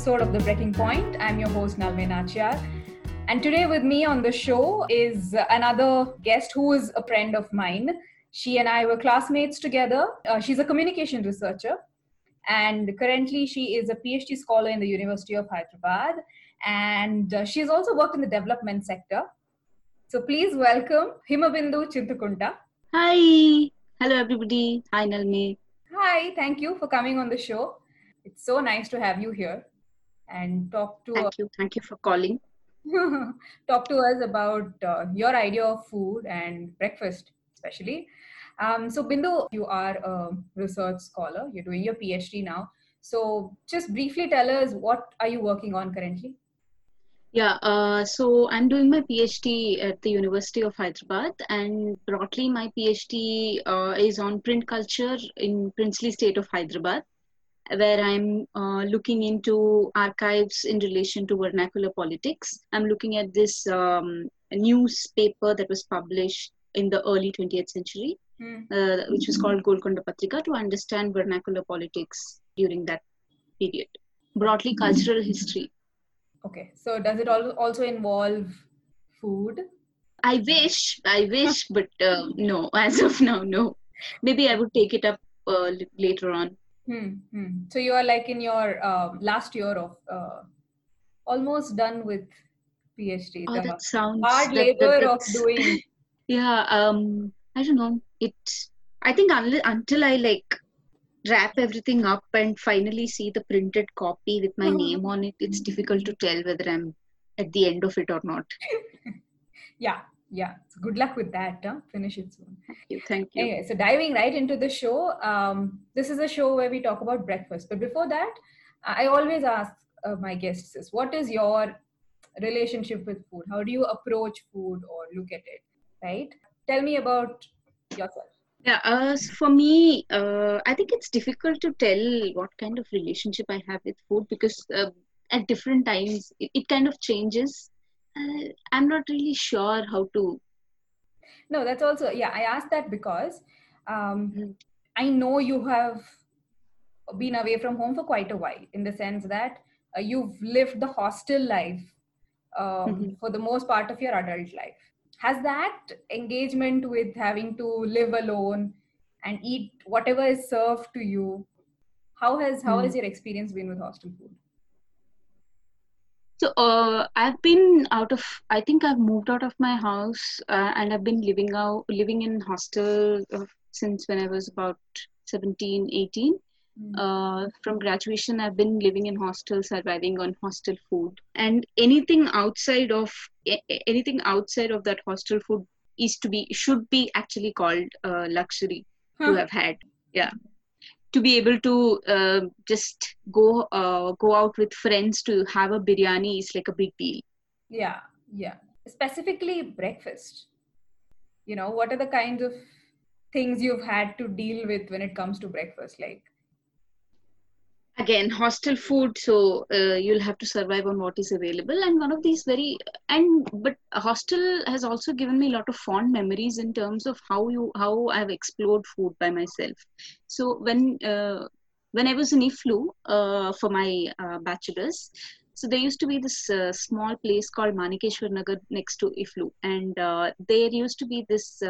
episode of The Brekking Point. I'm your host, Nalme Nachyar. And today with me on the show is another guest who is a friend of mine. She and I were classmates together. Uh, she's a communication researcher. And currently, she is a PhD scholar in the University of Hyderabad. And uh, she's also worked in the development sector. So please welcome Himabindu Chintakunta. Hi. Hello, everybody. Hi, Nalme. Hi. Thank you for coming on the show. It's so nice to have you here and talk to Thank you. Thank you for calling. talk to us about uh, your idea of food and breakfast, especially. Um, so, Bindu, you are a research scholar. You're doing your PhD now. So, just briefly tell us what are you working on currently? Yeah, uh, so I'm doing my PhD at the University of Hyderabad, and broadly, my PhD uh, is on print culture in princely state of Hyderabad where I'm uh, looking into archives in relation to vernacular politics. I'm looking at this um, newspaper that was published in the early 20th century, mm. uh, which was called Golconda Patrika, to understand vernacular politics during that period. Broadly, cultural history. Okay, so does it also involve food? I wish, I wish, but uh, no, as of now, no. Maybe I would take it up uh, later on. Hmm, hmm. So you are like in your uh, last year of uh, almost done with PhD. Oh, that sounds hard labor that, that, of doing. yeah, um, I don't know. It. I think until until I like wrap everything up and finally see the printed copy with my uh-huh. name on it, it's difficult to tell whether I'm at the end of it or not. yeah, yeah so good luck with that huh? finish it soon. Thank you thank you. Anyway so diving right into the show um, this is a show where we talk about breakfast. But before that i always ask uh, my guests is what is your relationship with food? How do you approach food or look at it right? Tell me about yourself. Yeah uh, for me uh, i think it's difficult to tell what kind of relationship i have with food because uh, at different times it, it kind of changes uh, I'm not really sure how to. No, that's also, yeah, I asked that because um, mm-hmm. I know you have been away from home for quite a while in the sense that uh, you've lived the hostel life um, mm-hmm. for the most part of your adult life. Has that engagement with having to live alone and eat whatever is served to you? How has how mm-hmm. has your experience been with hostel food? So uh, I've been out of. I think I've moved out of my house uh, and I've been living out, living in hostel uh, since when I was about 17, 18. Mm. Uh, from graduation, I've been living in hostel, surviving on hostel food, and anything outside of anything outside of that hostel food is to be should be actually called uh, luxury huh. to have had. Yeah to be able to uh, just go uh, go out with friends to have a biryani is like a big deal. Yeah yeah. Specifically breakfast. You know what are the kinds of things you've had to deal with when it comes to breakfast? Like again hostel food so uh, you'll have to survive on what is available. And one of these very and but hostel has also given me a lot of fond memories in terms of how you how i've explored food by myself. So when uh, when i was in EFLU uh, for my uh, bachelor's so there used to be this uh, small place called manikeshwar nagar next to EFLU. And uh, there used to be this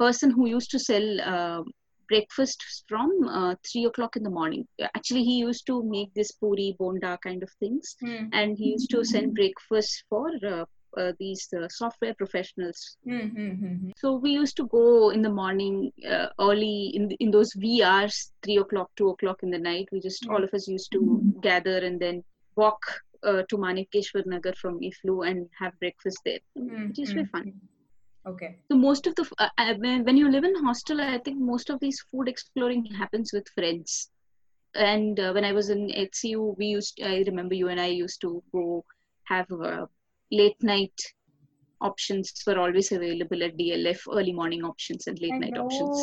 person who used to sell breakfast from uh, three o'clock in the morning. Actually, he used to make this puri, bonda kind of things, mm. and he used to send breakfast for uh, uh, these uh, software professionals. Mm-hmm. So we used to go in the morning, uh, early in in those VRs, three o'clock, two o'clock in the night. We just all of us used to gather and then walk uh, to Manikeshwar Nagar from EFLU and have breakfast there, mm-hmm. which is very fun okay. So most of the uh, uh when you live in hostel i think most of these food exploring happens with friends. And uh, when i was in hcu we used i remember you and i used to go have uh, late night options were always available at dlf early morning options and late I night know, options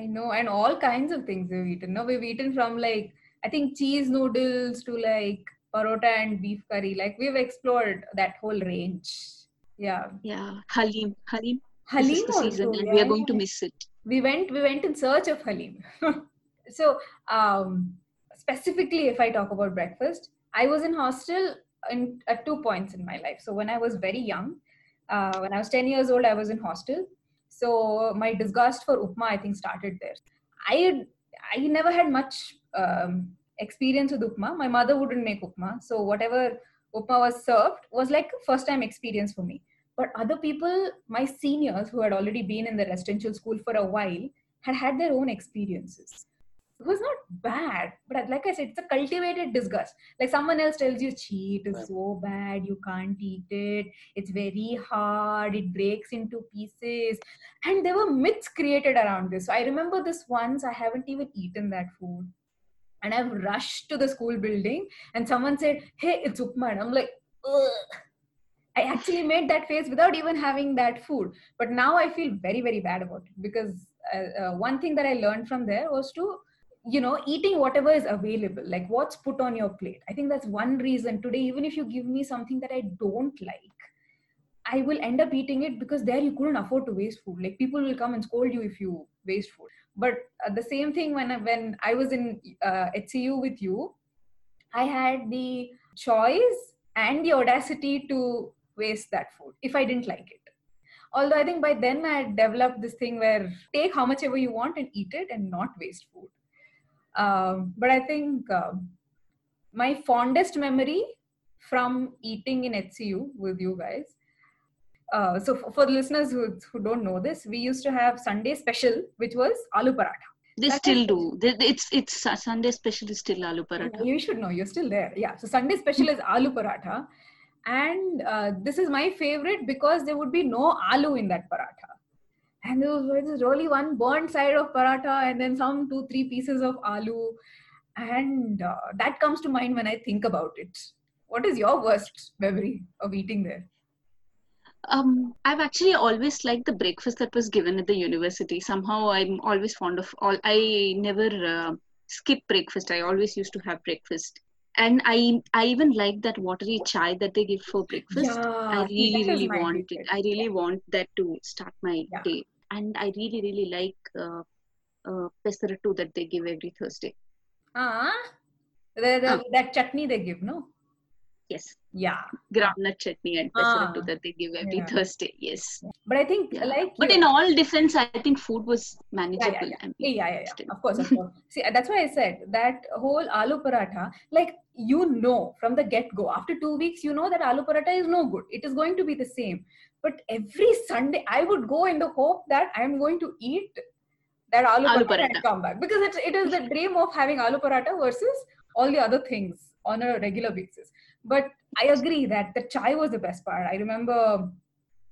i know and all kinds of things we've eaten. No we've eaten from like i think cheese noodles to like parota and beef curry. Like we've explored that whole range yeah yeah halim halim halim also, season and yeah, we are going to miss it we went we went in search of halim so um specifically if i talk about breakfast I was in hostel in, at two points in my life. So when I was very young, uh, when I was 10 years old, I was in hostel. So my disgust for upma, I think, started there. I I never had much um, experience with upma. My mother wouldn't make upma, so whatever upma was served was like first time experience for me. But other people, my seniors who had already been in the residential school for a while, had had their own experiences. It was not bad but like i said it's a cultivated disgust. Like someone else tells you cheat is so bad you can't eat it it's very hard it breaks into pieces. And there were myths created around this. So i remember this once i haven't even eaten that food. And i've rushed to the school building and someone said hey it's upma. And i'm like Ugh. I actually made that face without even having that food. But now I feel very, very bad about it because uh, uh, one thing that I learned from there was to you know eating whatever is available like what's put on your plate. I think that's one reason today even if you give me something that i don't like i will end up eating it because there you couldn't afford to waste food. Like people will come and scold you if you waste food. But uh, the same thing when I, when i was in uh, hcu with you i had the choice and the audacity to waste that food if i didn't like it although i think by then i had developed this thing where take how much ever you want and eat it and not waste food um, but I think um, my fondest memory from eating in HCU with you guys. Uh, so for, for the listeners who, who don't know this, we used to have Sunday special, which was aloo paratha. They still do. It's it's Sunday special is still aloo paratha. You should know. You're still there. Yeah. So Sunday special is aloo paratha, and uh, this is my favorite because there would be no aloo in that paratha and there was really one burnt side of paratha and then some two three pieces of aloo and uh, that comes to mind when i think about it what is your worst memory of eating there um, I've actually always liked the breakfast that was given at the university. Somehow, I'm always fond of all. I never uh, skip breakfast. I always used to have breakfast, and I I even like that watery chai that they give for breakfast. Yeah, I really really want it. I really yeah. want that to start my yeah. day and I really really like uh, uh, pesarattu that they give every Thursday. Ah, the, the, uh. that chutney they give, no? Yes. Yeah. Groundnut chutney and ah. that they give every yeah. Thursday. Yes. But I think yeah. like. But in all defense, I think food was manageable. Yeah, yeah, yeah. yeah, yeah, Of course, of course. See, that's why I said that whole aloo paratha, like you know from the get go, after two weeks, you know that aloo paratha is no good. It is going to be the same but every sunday i would go in the hope that i'm going to eat that aloo, aloo paratha, and come back because it's, it is the dream of having aloo paratha versus all the other things on a regular basis but i agree that the chai was the best part i remember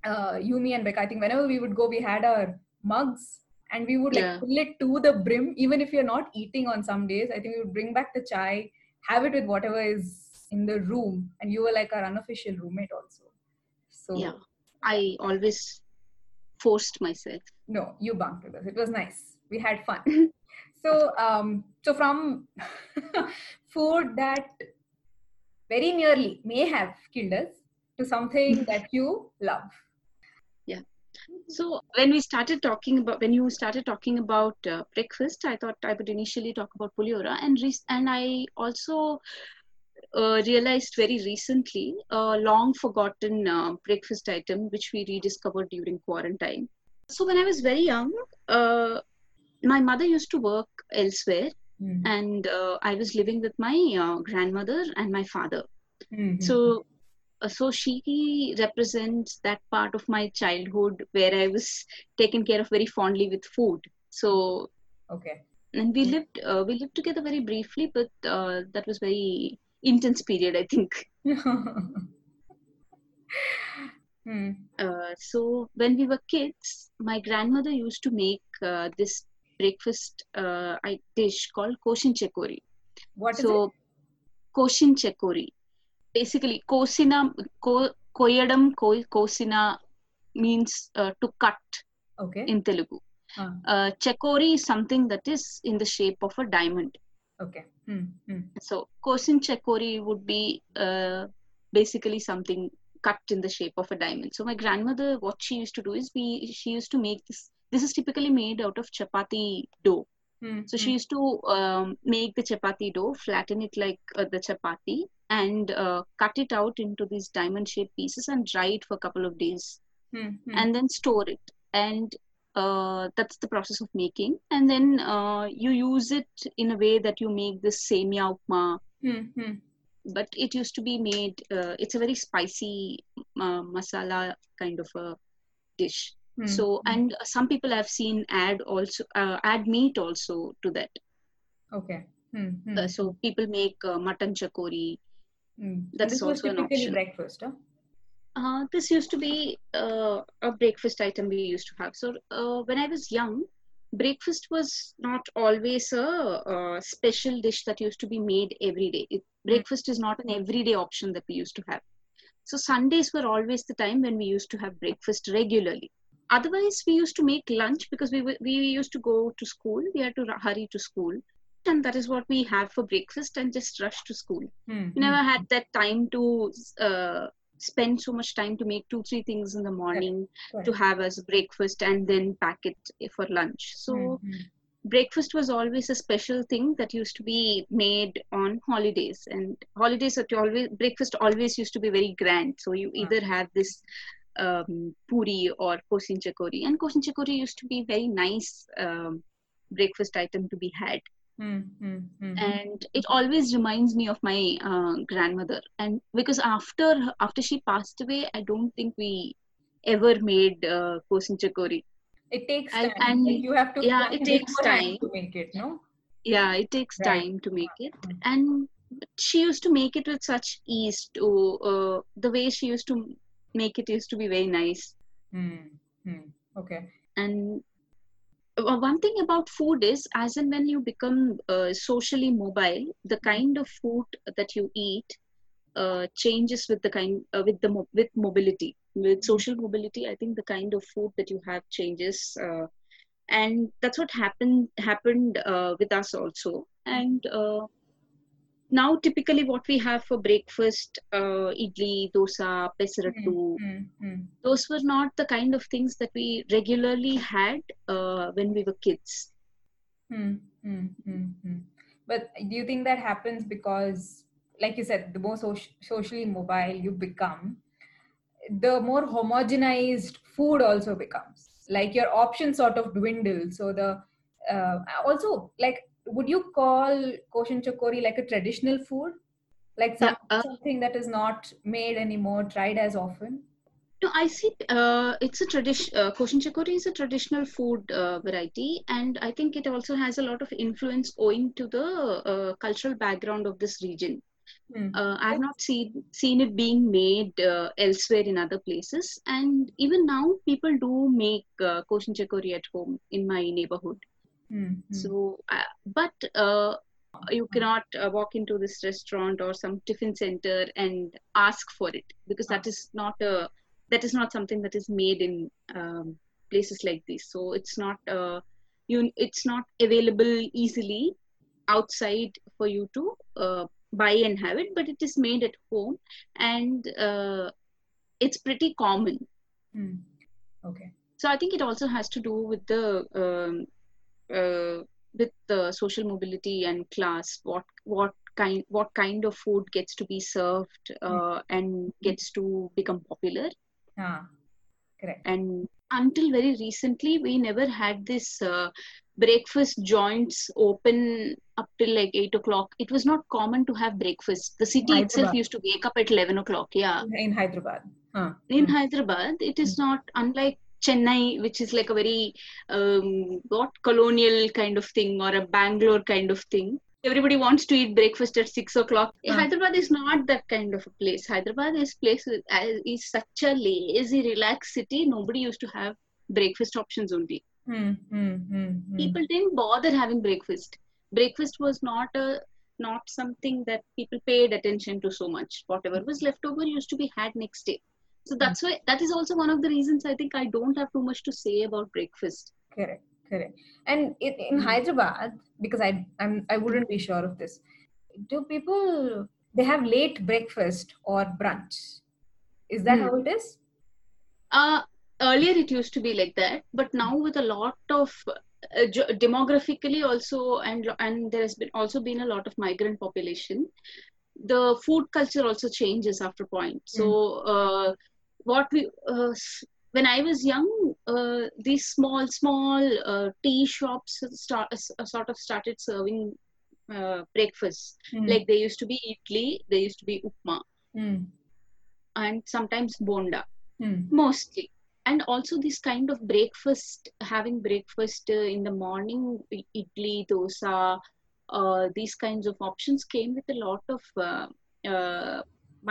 uh, Yumi and Beck, I think whenever we would go, we had our mugs and we would like yeah. fill it to the brim. Even if you're not eating on some days, I think we would bring back the chai, have it with whatever is in the room, and you were like our unofficial roommate also. So yeah. I always forced myself. No, you bunked with us. It was nice. We had fun. so, um, so from food that very nearly may have killed us to something that you love. Yeah. So when we started talking about when you started talking about uh, breakfast, I thought I would initially talk about puliora, and re- and I also uh, realized very recently a long forgotten uh, breakfast item which we rediscovered during quarantine. So when I was very young, uh, my mother used to work elsewhere, mm-hmm. and uh, I was living with my uh, grandmother and my father. Mm-hmm. So. Uh, so she represents that part of my childhood where I was taken care of very fondly with food. So okay, and we lived we lived together very briefly, but that was very intense period, I think. hmm. uh, so when we were kids, my grandmother used to make uh, this breakfast uh, dish called koshin chekori. What so, is it? Koshin chekori. Basically, kosina, ko, koyadam ko, kosina means uh, to cut okay. in Telugu. Uh, chekori is something that is in the shape of a diamond. Okay. Mm, mm. So Kosin Chekori would be uh, basically something cut in the shape of a diamond. So my grandmother, what she used to do is we she used to make this. This is typically made out of chapati dough. Hmm, So hmm, she used to um, make the chapati dough, flatten it like uh, the chapati, and uh, cut it out into these diamond shaped pieces and dry it for a couple of days hmm, hmm. and then store it. And uh, that's the process of making. And then uh, you use it in a way that you make this semia upma, Hmm, hmm. but it used to be made, uh, it's a very spicy uh, masala kind of a dish. Hmm, So, and some people I've seen add also, uh, add meat also to that. okay. Hmm, hmm, Uh, so people make uh, mutton chakori. that this was also an option. breakfast, huh? Uh, this used to be uh, a breakfast item we used to have. So uh, when I was young, breakfast was not always a, uh special dish that used to be made every day. It, breakfast is not an everyday option that we used to have. So Sundays were always the time when we used to have breakfast regularly. Otherwise, we used to make lunch because we we used to go to school. We had to hurry to school, and that is what we have for breakfast and just rush to school. Hmm, We never had that time to uh, spend so much time to make two three things in the morning Correct. to have as breakfast and then pack it for lunch. So Hmm, hmm. breakfast was always a special thing that used to be made on holidays and holidays are always breakfast always used to be very grand so you either have this um, puri or kosin chakori and kosin chakori used to be very nice um, breakfast item to be had Hmm, hmm, hmm. and it always reminds me of my uh, grandmother and because after after she passed away i don't think we ever made uh, kosin chakori It takes and- time. and- you have to yeah, it takes time. to make it, no? yeah it takes Right. time to make it and she used to make it with such ease to uh, the way she used to make it used to be very nice Hmm, hmm. Okay. and uh, one thing about food is as and when you become uh, socially mobile the kind of food that you eat uh, changes with the kind uh, with the mo- with mobility with social mobility i think the kind of food that you have changes uh, and that's what happened happened uh, with us also and uh, now typically what we have for breakfast uh, idli dosa pesarattu Hmm, hmm. those were not the kind of things that we regularly had uh, when we were kids Hmm, hmm, hmm. But do you think that happens because, like you said, the more soci- socially mobile you become, the more homogenized food also becomes. Like your options sort of dwindle. So the uh, also like, would you call koshin chakori like a traditional food? Like some, Yeah, uh, something that is not made anymore, tried as often? No, I see. Uh, it's a tradition. Uh, Koshin chakori is a traditional food uh, variety, and I think it also has a lot of influence owing to the uh, cultural background of this region. Hmm. Uh, I have not seen seen it being made uh, elsewhere in other places, and even now people do make uh, Koshin chakori at home in my neighborhood. Hmm, hmm. So, uh, but uh, you cannot uh, walk into this restaurant or some tiffin center and ask for it because that is not a that is not something that is made in um, places like this. So it's not uh, you it's not available easily outside for you to uh, buy and have it, but it is made at home and uh, it's pretty common. Hmm. Okay. So I think it also has to do with the um, uh, with the social mobility and class. What what kind what kind of food gets to be served uh, and gets to become popular. Ah, correct. And until very recently, we never had this uh, breakfast joints open up till like eight o'clock. It was not common to have breakfast. The city itself used to wake up at eleven o'clock. Yeah In Hyderabad. Huh. in Hmm. Hyderabad, it is not unlike Chennai, which is like a very um, what colonial kind of thing or a Bangalore kind of thing. Everybody wants to eat breakfast at six o'clock. Hyderabad is not that kind of a place. Hyderabad is place uh, is such a lazy, relaxed city. Nobody used to have breakfast options only. Hmm, hmm. People didn't bother having breakfast. Breakfast was not a not something that people paid attention to so much. Whatever was left over used to be had next day. So that's why that is also one of the reasons I think I don't have too much to say about breakfast. Correct, correct. And in, in Mm. Hyderabad, because I I'm I wouldn't be sure of this. Do people they have late breakfast or brunch? Is that Hmm. how it is? Uh, earlier it used to be like that, but now with a lot of uh, demographically also and and there has been also been a lot of migrant population the food culture also changes after point so mm. uh, what we uh, when i was young uh, these small small uh, tea shops start uh, sort of started serving breakfast mm. like they used to be idli they used to be upma mm. and sometimes bonda hmm. mostly and also this kind of breakfast having breakfast uh, in the morning idli dosa uh, these kinds of options came with a lot of uh, uh,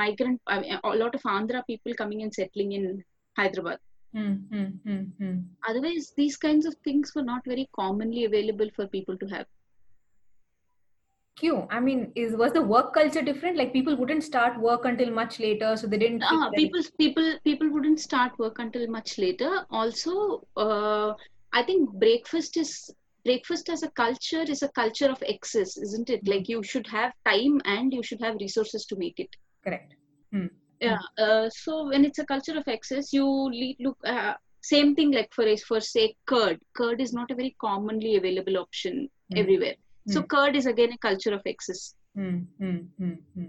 migrant I mean, a lot of andhra people coming and settling in hyderabad mm, mm, mm, otherwise these kinds of things were not very commonly available for people to have Q. I mean, is was the work culture different? Like people wouldn't start work until much later, so they didn't. Uh, people, people, people wouldn't start work until much later. Also, uh, I think breakfast is breakfast as a culture is a culture of excess, isn't it? Like you should have time and you should have resources to make it. Correct. Hmm. Yeah. Uh, so when it's a culture of excess, you lead, look. Uh, same thing like for for say curd. Curd is not a very commonly available option hmm. everywhere so mm. curd is again a culture of excess. Mm,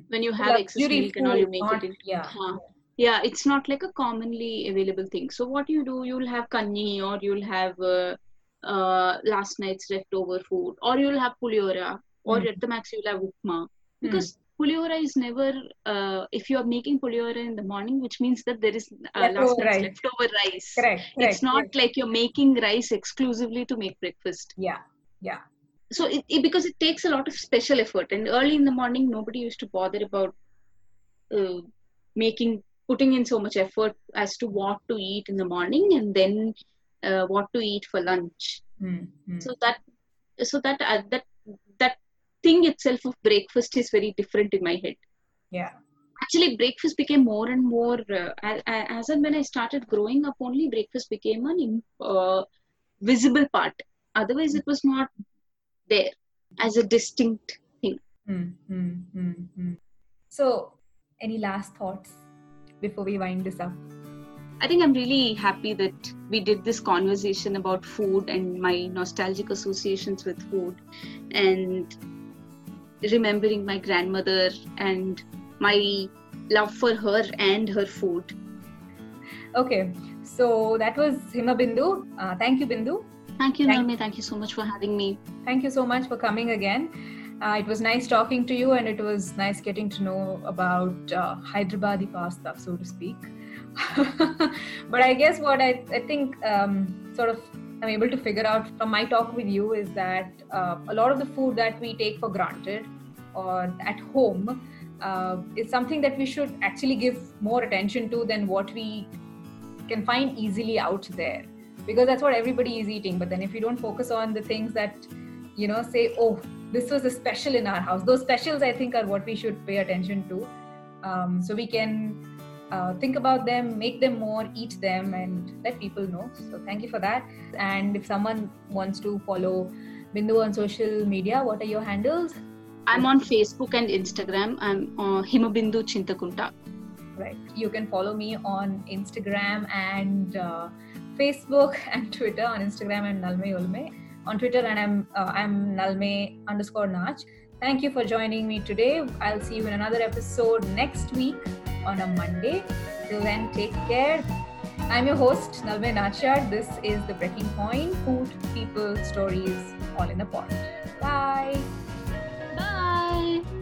when you have excess milk and all, you make not, it into yeah. Uh, yeah, it's not like a commonly available thing. So what you do, you'll have kanni or you'll have uh, uh, last night's leftover food, or you'll have puliora, or at the max you'll have upma. Because puliora is never uh, if you are making puliora in the morning which means that there is uh, leftover, rice. leftover rice. Correct, correct it's not like you're making rice exclusively to make breakfast. Yeah yeah. So it, it, because it takes a lot of special effort and early in the morning nobody used to bother about uh, making putting in so much effort as to what to eat in the morning and then uh, what to eat for lunch. Mm-hmm. so that so that uh, that that thing itself of breakfast is very different in my head yeah actually breakfast became more and more uh, as, as and when i started growing up only breakfast became an uh, visible part otherwise it was not there as a distinct thing. Mm-hmm. So, any last thoughts before we wind this up? I think I'm really happy that we did this conversation about food and my nostalgic associations with food and remembering my grandmother and my love for her and her food. Okay, so that was Hima Bindu. Uh, thank you, Bindu. Thank you, Thank-. Thank you so much for having me. Thank you so much for coming again. Uh, it was nice talking to you, and it was nice getting to know about uh, Hyderabadi pasta, so to speak. but I guess what I, I think um, sort of I'm able to figure out from my talk with you is that uh, a lot of the food that we take for granted or at home uh, is something that we should actually give more attention to than what we can find easily out there. Because that's what everybody is eating. But then if you don't focus on the things that you know say oh this was a special in our house. Those specials i think are what we should pay attention to. Um, so we can uh, think about them make them more eat them and let people know. So thank you for that. And if someone wants to follow bindu on social media what are your handles i'm on facebook and instagram i'm uh, himabindu chintakunta right you can follow me on instagram and uh, Facebook and Twitter. On Instagram, I'm Nalme Ulme. On Twitter, and I'm uh, I'm Nalme underscore Nach. Thank you for joining me today. I'll see you in another episode next week on a Monday. Till then, take care. I'm your host, Nalme Nachar. This is The Brekking Point Food, People, Stories, all in a pot. Bye. Bye.